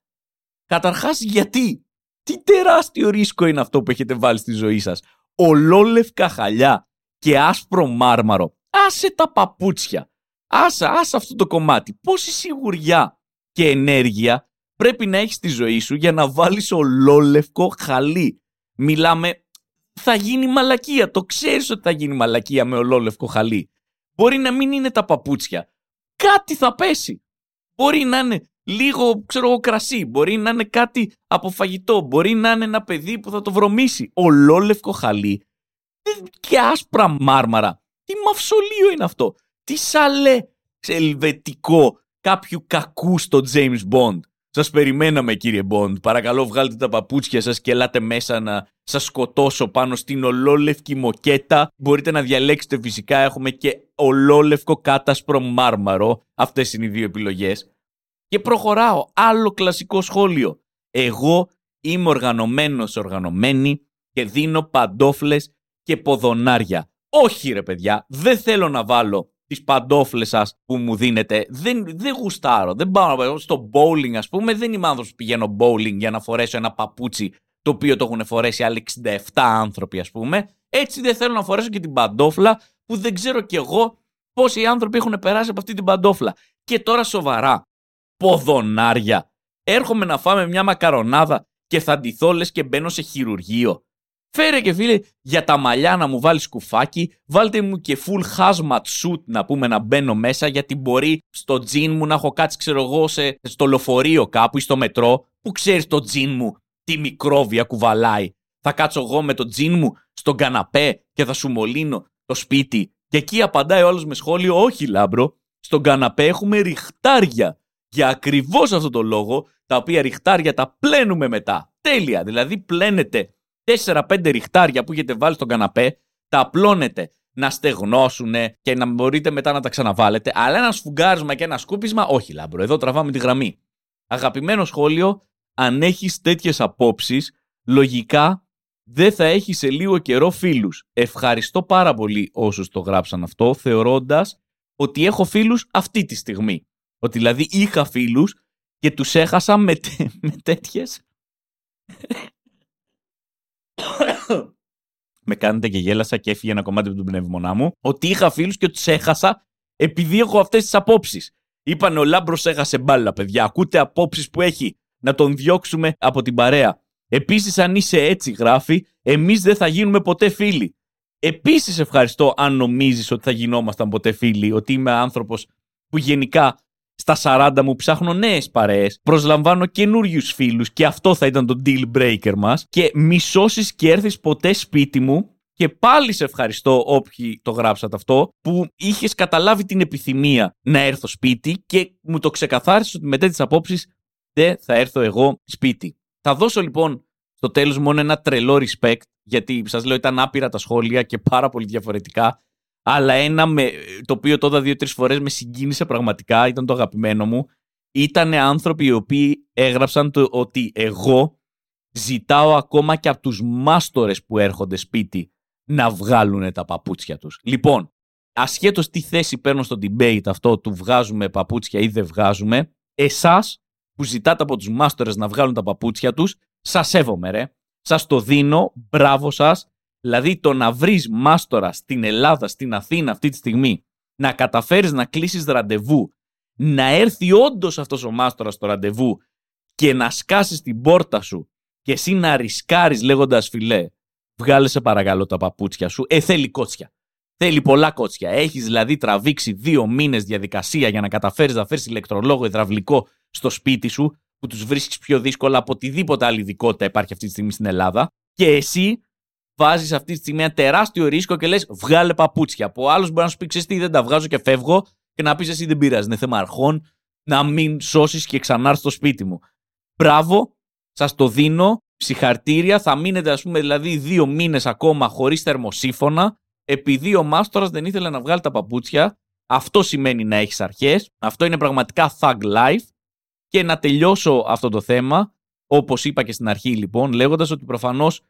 Καταρχάς γιατί, τι τεράστιο ρίσκο είναι αυτό που έχετε βάλει στη ζωή σας. Ολόλευκα χαλιά και άσπρο μάρμαρο. Άσε τα παπούτσια. Άσε, άσε αυτό το κομμάτι. Πόση σιγουριά και ενέργεια πρέπει να έχεις στη ζωή σου για να βάλεις ολόλευκο χαλί. Μιλάμε, θα γίνει μαλακία. Το ξέρεις ότι θα γίνει μαλακία με ολόλευκο χαλί. Μπορεί να μην είναι τα παπούτσια. Κάτι θα πέσει. Μπορεί να είναι λίγο, ξέρω εγώ, κρασί. Μπορεί να είναι κάτι από φαγητό. Μπορεί να είναι ένα παιδί που θα το βρωμίσει. Ολόλευκο χαλί. Και άσπρα μάρμαρα. Τι μαυσολείο είναι αυτό. Τι σαλέ ελβετικό κάποιου κακού στο James Bond. Σας περιμέναμε, κύριε Μποντ. Παρακαλώ, βγάλτε τα παπούτσια σας και ελάτε μέσα να σας σκοτώσω πάνω στην ολόλευκη μοκέτα. Μπορείτε να διαλέξετε φυσικά. Έχουμε και ολόλευκο κάτασπρο μάρμαρο. Αυτές είναι οι δύο επιλογές. Και προχωράω. Άλλο κλασικό σχόλιο. Εγώ είμαι οργανωμένος, οργανωμένη και δίνω παντόφλες και ποδονάρια. Όχι, ρε παιδιά, δεν θέλω να βάλω τις παντόφλες σας που μου δίνετε. Δεν, δεν γουστάρω. Δεν πάω στο bowling, ας πούμε. Δεν είμαι άνθρωπος που πηγαίνω bowling για να φορέσω ένα παπούτσι το οποίο το έχουν φορέσει άλλοι 67 άνθρωποι, ας πούμε. Έτσι δεν θέλω να φορέσω και την παντόφλα που δεν ξέρω κι εγώ πόσοι άνθρωποι έχουν περάσει από αυτή την παντόφλα. Και τώρα σοβαρά. Ποδονάρια. Έρχομαι να φάμε μια μακαρονάδα και θα ντυθώ λες και μπαίνω σε χειρουργείο. Φέρε και φίλε για τα μαλλιά να μου βάλεις κουφάκι, βάλτε μου και full hazmat suit να πούμε να μπαίνω μέσα γιατί μπορεί στο τζιν μου να έχω κάτσει ξέρω εγώ σε, στο λεωφορείο κάπου ή στο μετρό που ξέρεις το τζιν μου τι μικρόβια κουβαλάει. Θα κάτσω εγώ με το τζιν μου στον καναπέ και θα σου μολύνω το σπίτι και εκεί απαντάει ο άλλος με σχόλιο όχι λάμπρο, στον καναπέ έχουμε ριχτάρια Για ακριβώς αυτό το λόγο, τα οποία ριχτάρια τα πλένουμε μετά. Τέλεια. Δηλαδή, πλένετε 4-5 ριχτάρια που έχετε βάλει στον καναπέ, τα απλώνετε να στεγνώσουν και να μπορείτε μετά να τα ξαναβάλετε. Αλλά ένα σφουγγάρισμα και ένα σκούπισμα, όχι λάμπρο. Εδώ τραβάμε τη γραμμή. Αγαπημένο σχόλιο, αν έχεις τέτοιες απόψεις, λογικά δεν θα έχεις σε λίγο καιρό φίλους. Ευχαριστώ πάρα πολύ όσους το γράψαν αυτό, θεωρώντας ότι έχω φίλους αυτή τη στιγμή. Ότι δηλαδή είχα φίλους και τους έχασα με, με τέτοιες. με κάνετε και γέλασα και έφυγε ένα κομμάτι από τον πνεύμονά μου. Ότι είχα φίλους και τους έχασα επειδή έχω αυτές τις απόψεις. Είπαν ο Λάμπρος έχασε μπάλα, παιδιά. Ακούτε απόψεις που έχει. Να τον διώξουμε από την παρέα. Επίσης, αν είσαι έτσι, γράφει, εμείς δεν θα γίνουμε ποτέ φίλοι. Επίσης, ευχαριστώ αν νομίζεις ότι θα γινόμασταν ποτέ φίλοι, ότι είμαι άνθρωπος που γενικά στα 40 μου ψάχνω νέες παρέες, προσλαμβάνω καινούριους φίλους και αυτό θα ήταν το deal breaker μας. Και μη σώσει και έρθεις ποτέ σπίτι μου. Και πάλι σε ευχαριστώ όποιοι το γράψατε αυτό, που είχες καταλάβει την επιθυμία να έρθω σπίτι και μου το ξεκαθάρισες ότι μετά τις απόψεις δεν θα έρθω εγώ σπίτι. Θα δώσω λοιπόν στο τέλος μόνο ένα τρελό respect, γιατί σας λέω ήταν άπειρα τα σχόλια και πάρα πολύ διαφορετικά. Αλλά ένα με, το οποίο τώρα δύο-τρεις φορές με συγκίνησε πραγματικά, ήταν το αγαπημένο μου. Ήταν άνθρωποι οι οποίοι έγραψαν το ότι εγώ ζητάω ακόμα και από τους μάστορες που έρχονται σπίτι να βγάλουν τα παπούτσια τους. Λοιπόν, ασχέτως τι θέση παίρνω στο debate αυτό του βγάζουμε παπούτσια ή δεν βγάζουμε, εσάς που ζητάτε από τους μάστορες να βγάλουν τα παπούτσια τους, σας σέβομαι ρε. Σας το δίνω, μπράβο σας. Δηλαδή το να βρεις μάστορα στην Ελλάδα, στην Αθήνα αυτή τη στιγμή, να καταφέρεις να κλείσεις ραντεβού, να έρθει όντως αυτός ο μάστορας στο ραντεβού και να σκάσεις την πόρτα σου και εσύ να ρισκάρεις λέγοντας φιλέ, βγάλε σε παρακαλώ τα παπούτσια σου, ε θέλει κότσια. Θέλει πολλά κότσια. Έχεις δηλαδή τραβήξει δύο μήνες διαδικασία για να καταφέρεις να φέρεις ηλεκτρολόγο υδραυλικό στο σπίτι σου, που τους βρίσκεις πιο δύσκολα από οτιδήποτε άλλη ειδικότητα υπάρχει αυτή τη στιγμή στην Ελλάδα. Και εσύ βάζεις αυτή τη στιγμή ένα τεράστιο ρίσκο και λες: Βγάλε παπούτσια. Από άλλο μπορεί να σου πει: Ξέρεις τι, δεν τα βγάζω και φεύγω, και να πεις: Εσύ δεν πειράζει. Είναι θέμα αρχών να μην σώσεις και ξανάρθει στο σπίτι μου. Μπράβο, σας το δίνω. Συγχαρτήρια. Θα μείνετε, ας πούμε, δηλαδή δύο μήνες ακόμα χωρίς θερμοσύφωνα επειδή ο μάστορας δεν ήθελε να βγάλει τα παπούτσια. Αυτό σημαίνει να έχεις αρχές. Αυτό είναι πραγματικά thug life. Και να τελειώσω αυτό το θέμα, όπως είπα και στην αρχή λοιπόν, λέγοντας ότι προφανώς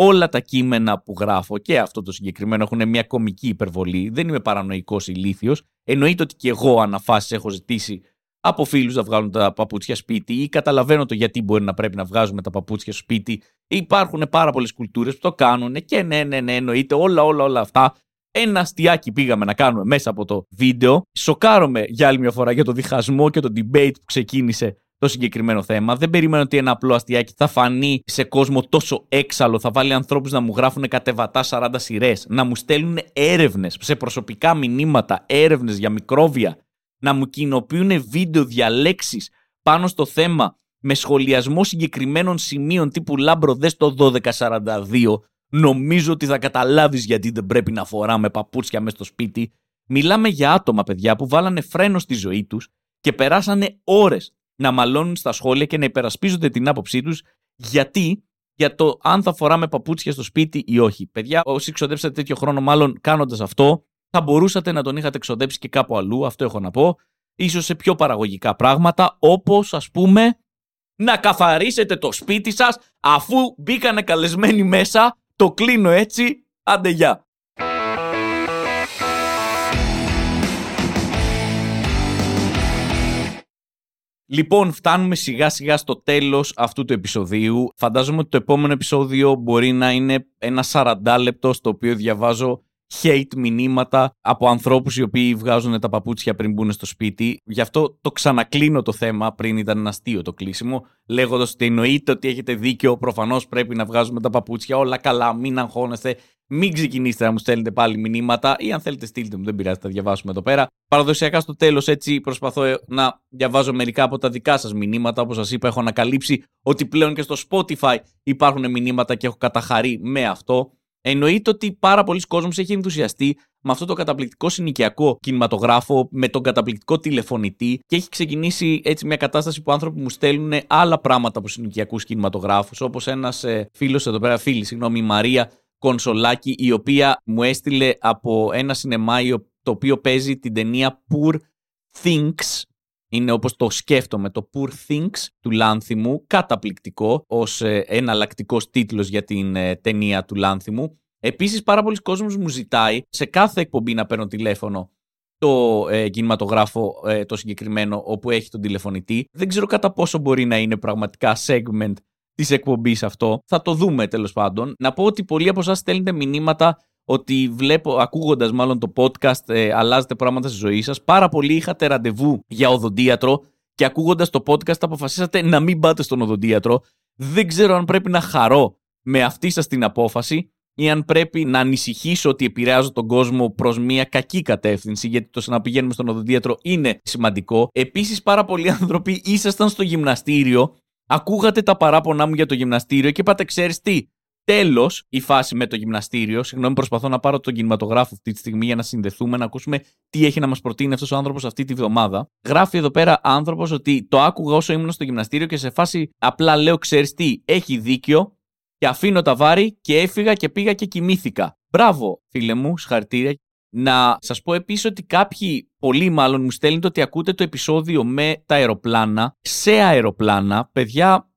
όλα τα κείμενα που γράφω και αυτό το συγκεκριμένο έχουν μια κομική υπερβολή. Δεν είμαι παρανοϊκός ηλίθιος. Εννοείται ότι και εγώ αναφάσεις έχω ζητήσει από φίλους να βγάλουν τα παπούτσια σπίτι ή καταλαβαίνω το γιατί μπορεί να πρέπει να βγάζουμε τα παπούτσια σπίτι. Υπάρχουν πάρα πολλές κουλτούρες που το κάνουν και ναι, ναι, ναι, εννοείται όλα, όλα, όλα αυτά. Ένα αστιάκι πήγαμε να κάνουμε μέσα από το βίντεο. Σοκάρομαι για άλλη μια φορά για το διχασμό και το debate που ξεκίνησε το συγκεκριμένο θέμα. Δεν περίμενα ότι ένα απλό αστιάκι θα φανεί σε κόσμο τόσο έξαλλο. Θα βάλει ανθρώπους να μου γράφουν κατεβατά 40 σειρές, να μου στέλνουν έρευνες σε προσωπικά μηνύματα, έρευνες για μικρόβια, να μου κοινοποιούν βίντεο διαλέξεις πάνω στο θέμα με σχολιασμό συγκεκριμένων σημείων τύπου λάμπρο δες το 1242 νομίζω ότι θα καταλάβεις γιατί δεν πρέπει να φοράμε παπούτσια μέσα στο σπίτι μιλάμε για άτομα παιδιά που βάλανε φρένο στη ζωή τους και περάσανε ώρες να μαλώνουν στα σχόλια και να υπερασπίζονται την άποψή τους γιατί; Για το αν θα φοράμε παπούτσια στο σπίτι ή όχι. Παιδιά, όσοι ξοδέψατε τέτοιο χρόνο, μάλλον κάνοντας αυτό, θα μπορούσατε να τον είχατε εξοδέψει και κάπου αλλού, αυτό έχω να πω, ίσως σε πιο παραγωγικά πράγματα, όπως ας πούμε να καθαρίσετε το σπίτι σας αφού μπήκανε καλεσμένοι μέσα, το κλείνω έτσι, άντε γεια. Λοιπόν, φτάνουμε σιγά σιγά στο τέλος αυτού του επεισοδίου. Φαντάζομαι ότι το επόμενο επεισόδιο μπορεί να είναι ένα 40 λεπτό στο οποίο διαβάζω hate μηνύματα από ανθρώπους οι οποίοι βγάζουν τα παπούτσια πριν μπουν στο σπίτι. Γι' αυτό το ξανακλίνω το θέμα, πριν ήταν ένα αστείο το κλείσιμο, λέγοντας ότι εννοείται ότι έχετε δίκιο, προφανώς πρέπει να βγάζουμε τα παπούτσια, όλα καλά, μην αγχώνεστε, μην ξεκινήσετε να μου στέλνετε πάλι μηνύματα ή αν θέλετε στείλτε μου, δεν πειράζει, θα διαβάσουμε εδώ πέρα. Παραδοσιακά στο τέλος έτσι προσπαθώ να διαβάζω μερικά από τα δικά σας μηνύματα. Όπως σας είπα, έχω ανακαλύψει ότι πλέον και στο Spotify υπάρχουν μηνύματα και έχω καταχαρεί με αυτό. Εννοείται ότι πάρα πολλοί κόσμος έχει ενθουσιαστεί με αυτό το καταπληκτικό συνοικιακό κινηματογράφο, με τον καταπληκτικό τηλεφωνητή και έχει ξεκινήσει έτσι μια κατάσταση που άνθρωποι μου στέλνουν άλλα πράγματα από συνοικιακούς κινηματογράφους, όπως ένας ε, φίλος εδώ πέρα, φίλη, συγγνώμη, η Μαρία Κονσολάκη, η οποία μου έστειλε από ένα σινεμά το οποίο παίζει την ταινία Poor Things, είναι όπως το σκέφτομαι, το Poor Things του Λάνθιμου, καταπληκτικό ως ε, εναλλακτικός τίτλος για την ε, ταινία του Λάνθιμου. Επίσης πάρα πολλοί κόσμος μου ζητάει σε κάθε εκπομπή να παίρνω τηλέφωνο το ε, κινηματογράφο ε, το συγκεκριμένο όπου έχει τον τηλεφωνητή. Δεν ξέρω κατά πόσο μπορεί να είναι πραγματικά segment της εκπομπής αυτό. Θα το δούμε τέλος πάντων. Να πω ότι πολλοί από εσάς στέλνετε μηνύματα ότι βλέπω, ακούγοντας μάλλον το podcast, ε, αλλάζετε πράγματα στη ζωή σας. Πάρα πολλοί είχατε ραντεβού για οδοντίατρο και ακούγοντας το podcast αποφασίσατε να μην πάτε στον οδοντίατρο. Δεν ξέρω αν πρέπει να χαρώ με αυτή σας την απόφαση ή αν πρέπει να ανησυχήσω ότι επηρεάζω τον κόσμο προς μια κακή κατεύθυνση, γιατί το να πηγαίνουμε στον οδοντίατρο είναι σημαντικό. Επίσης, πάρα πολλοί άνθρωποι ήσασταν στο γυμναστήριο, ακούγατε τα παράπονά μου για το γυμναστήριο και είπατε, ξέρεις τι, Τέλος, η φάση με το γυμναστήριο. Συγγνώμη, προσπαθώ να πάρω τον κινηματογράφο αυτή τη στιγμή για να συνδεθούμε, να ακούσουμε τι έχει να μας προτείνει αυτός ο άνθρωπος αυτή τη βδομάδα. Γράφει εδώ πέρα άνθρωπος ότι το άκουγα όσο ήμουν στο γυμναστήριο και σε φάση απλά λέω: Ξέρεις τι, έχει δίκιο και αφήνω τα βάρη και έφυγα και πήγα και κοιμήθηκα. Μπράβο, φίλε μου, συγχαρητήρια. Να σας πω επίσης ότι κάποιοι, πολλοί μάλλον, μου στέλνετε ότι ακούτε το επεισόδιο με τα αεροπλάνα. Σε αεροπλάνα, παιδιά,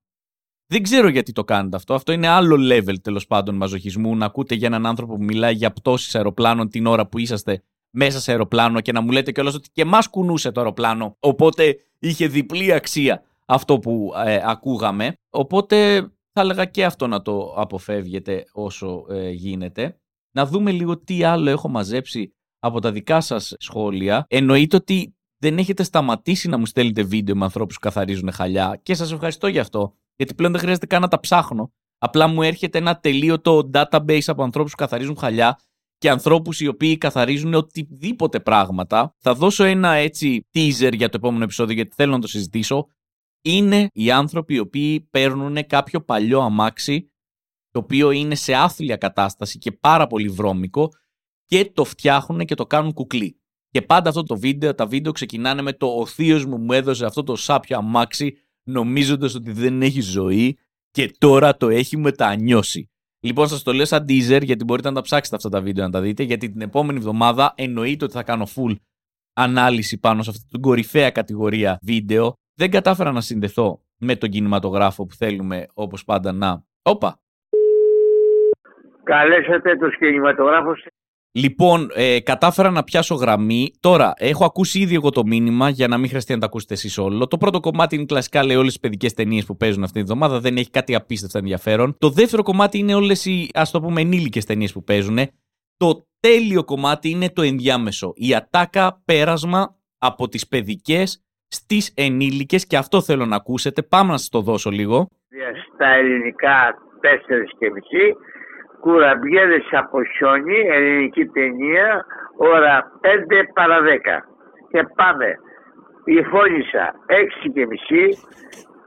δεν ξέρω γιατί το κάνετε αυτό. Αυτό είναι άλλο level τέλος πάντων μαζοχισμού. Να ακούτε για έναν άνθρωπο που μιλάει για πτώσεις αεροπλάνων την ώρα που είσαστε μέσα σε αεροπλάνο και να μου λέτε κιόλας ότι και εμάς κουνούσε το αεροπλάνο. Οπότε είχε διπλή αξία αυτό που ε, ακούγαμε. Οπότε θα έλεγα και αυτό να το αποφεύγετε όσο ε, γίνεται. Να δούμε λίγο τι άλλο έχω μαζέψει από τα δικά σας σχόλια. Εννοείται ότι δεν έχετε σταματήσει να μου στέλνετε βίντεο με ανθρώπους που καθαρίζουν χαλιά και σας ευχαριστώ γι' αυτό, γιατί πλέον δεν χρειάζεται καν να τα ψάχνω. Απλά μου έρχεται ένα τελείωτο database από ανθρώπους που καθαρίζουν χαλιά και ανθρώπους οι οποίοι καθαρίζουν οτιδήποτε πράγματα. Θα δώσω ένα έτσι teaser για το επόμενο επεισόδιο γιατί θέλω να το συζητήσω είναι οι άνθρωποι οι οποίοι παίρνουν κάποιο παλιό αμάξι το οποίο είναι σε άθλια κατάσταση και πάρα πολύ βρώμικο και το φτιάχνουν και το κάνουν κουκλί. Και πάντα αυτό το βίντεο, τα βίντεο ξεκινάνε με το «Ο θείος μου μου έδωσε αυτό το σάπιο αμάξι νομίζοντας ότι δεν έχει ζωή και τώρα το έχει μετανιώσει». Λοιπόν, σας το λέω σαν teaser γιατί μπορείτε να τα ψάξετε αυτά τα βίντεο να τα δείτε. Γιατί την επόμενη εβδομάδα εννοείται ότι θα κάνω full ανάλυση πάνω σε αυτή την κορυφαία κατηγορία βίντεο δεν κατάφερα να συνδεθώ με τον κινηματογράφο που θέλουμε όπως πάντα να... Όπα! Καλέσατε τους κινηματογράφους. Λοιπόν, ε, κατάφερα να πιάσω γραμμή. Τώρα, έχω ακούσει ήδη εγώ το μήνυμα για να μην χρειαστεί να τα ακούσετε εσείς όλο. Το πρώτο κομμάτι είναι κλασικά, λέει, όλες τις παιδικές ταινίες που παίζουν αυτή τη βδομάδα. Δεν έχει κάτι απίστευτα ενδιαφέρον. Το δεύτερο κομμάτι είναι όλες οι, ας το πούμε, ενήλικες ταινίες που παίζουν. Το τέλειο κομμάτι είναι το ενδιάμεσο. Η ατάκα πέρασμα από τις παιδικές Στις ενήλικες και αυτό θέλω να ακούσετε. Πάμε να σας το δώσω λίγο. Στα ελληνικά 4 και μισή, κουραμπιέδες από χιόνι, ελληνική ταινία, ώρα 5 παρα 10. Και πάμε. Η φώνησα 6 και μισή,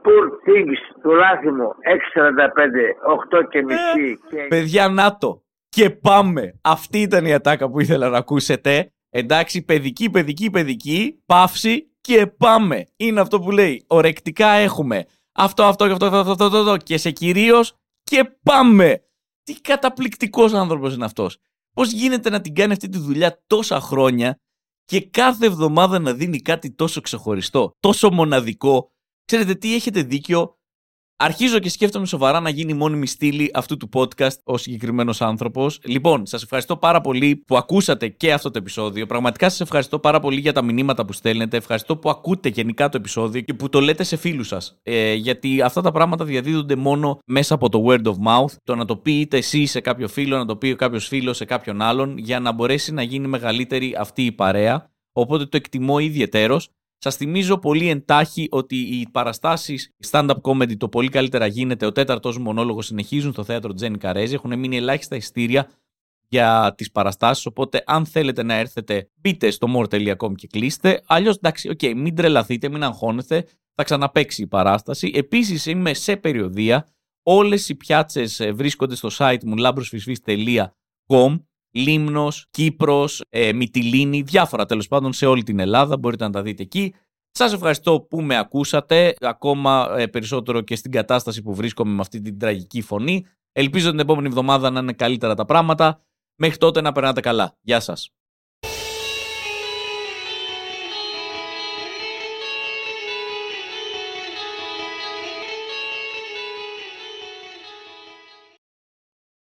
Poor Things του μου 6.45, 8 και μισή. Ε, παιδιά, να το. Και πάμε. Αυτή ήταν η ατάκα που ήθελα να ακούσετε. Εντάξει, παιδική, παιδική, παιδική, παύση και πάμε. Είναι αυτό που λέει. Ορεκτικά έχουμε αυτό, αυτό, αυτό, αυτό, αυτό, αυτό, αυτό και σε κυρίως και πάμε. Τι καταπληκτικός άνθρωπος είναι αυτός. Πώς γίνεται να την κάνει αυτή τη δουλειά τόσα χρόνια και κάθε εβδομάδα να δίνει κάτι τόσο ξεχωριστό, τόσο μοναδικό. Ξέρετε τι έχετε δίκιο, Αρχίζω και σκέφτομαι σοβαρά να γίνει μόνιμη στήλη αυτού του podcast ο συγκεκριμένος άνθρωπος. Λοιπόν, σας ευχαριστώ πάρα πολύ που ακούσατε και αυτό το επεισόδιο. Πραγματικά σας ευχαριστώ πάρα πολύ για τα μηνύματα που στέλνετε. Ευχαριστώ που ακούτε γενικά το επεισόδιο και που το λέτε σε φίλους σας. Ε, γιατί αυτά τα πράγματα διαδίδονται μόνο μέσα από το word of mouth. Το να το πείτε εσύ σε κάποιο φίλο, να το πει κάποιος φίλος σε κάποιον άλλον, για να μπορέσει να γίνει μεγαλύτερη αυτή η παρέα. Οπότε το εκτιμώ ιδιαιτέρως. Σας θυμίζω πολύ εντάχει ότι οι παραστάσεις stand-up comedy το πολύ καλύτερα γίνεται. Ο τέταρτος μονόλογος συνεχίζουν στο θέατρο Τζένι Καρέζη. Έχουν μείνει ελάχιστα ειστήρια για τις παραστάσεις. Οπότε, αν θέλετε να έρθετε, μπείτε στο more.com και κλείστε. Αλλιώς, εντάξει, okay, μην τρελαθείτε, μην αγχώνεστε. Θα ξαναπέξει η παράσταση. Επίσης, είμαι σε περιοδία. Όλες οι πιάτσες βρίσκονται στο site μου labrosfisfis.com Λίμνος, Κύπρος, ε, Μυτιλίνη, διάφορα τέλος πάντων σε όλη την Ελλάδα. Μπορείτε να τα δείτε εκεί. Σας ευχαριστώ που με ακούσατε, ακόμα ε, περισσότερο και στην κατάσταση που βρίσκομαι με αυτή την τραγική φωνή. Ελπίζω την επόμενη εβδομάδα να είναι καλύτερα τα πράγματα. Μέχρι τότε να περνάτε καλά. Γεια σας.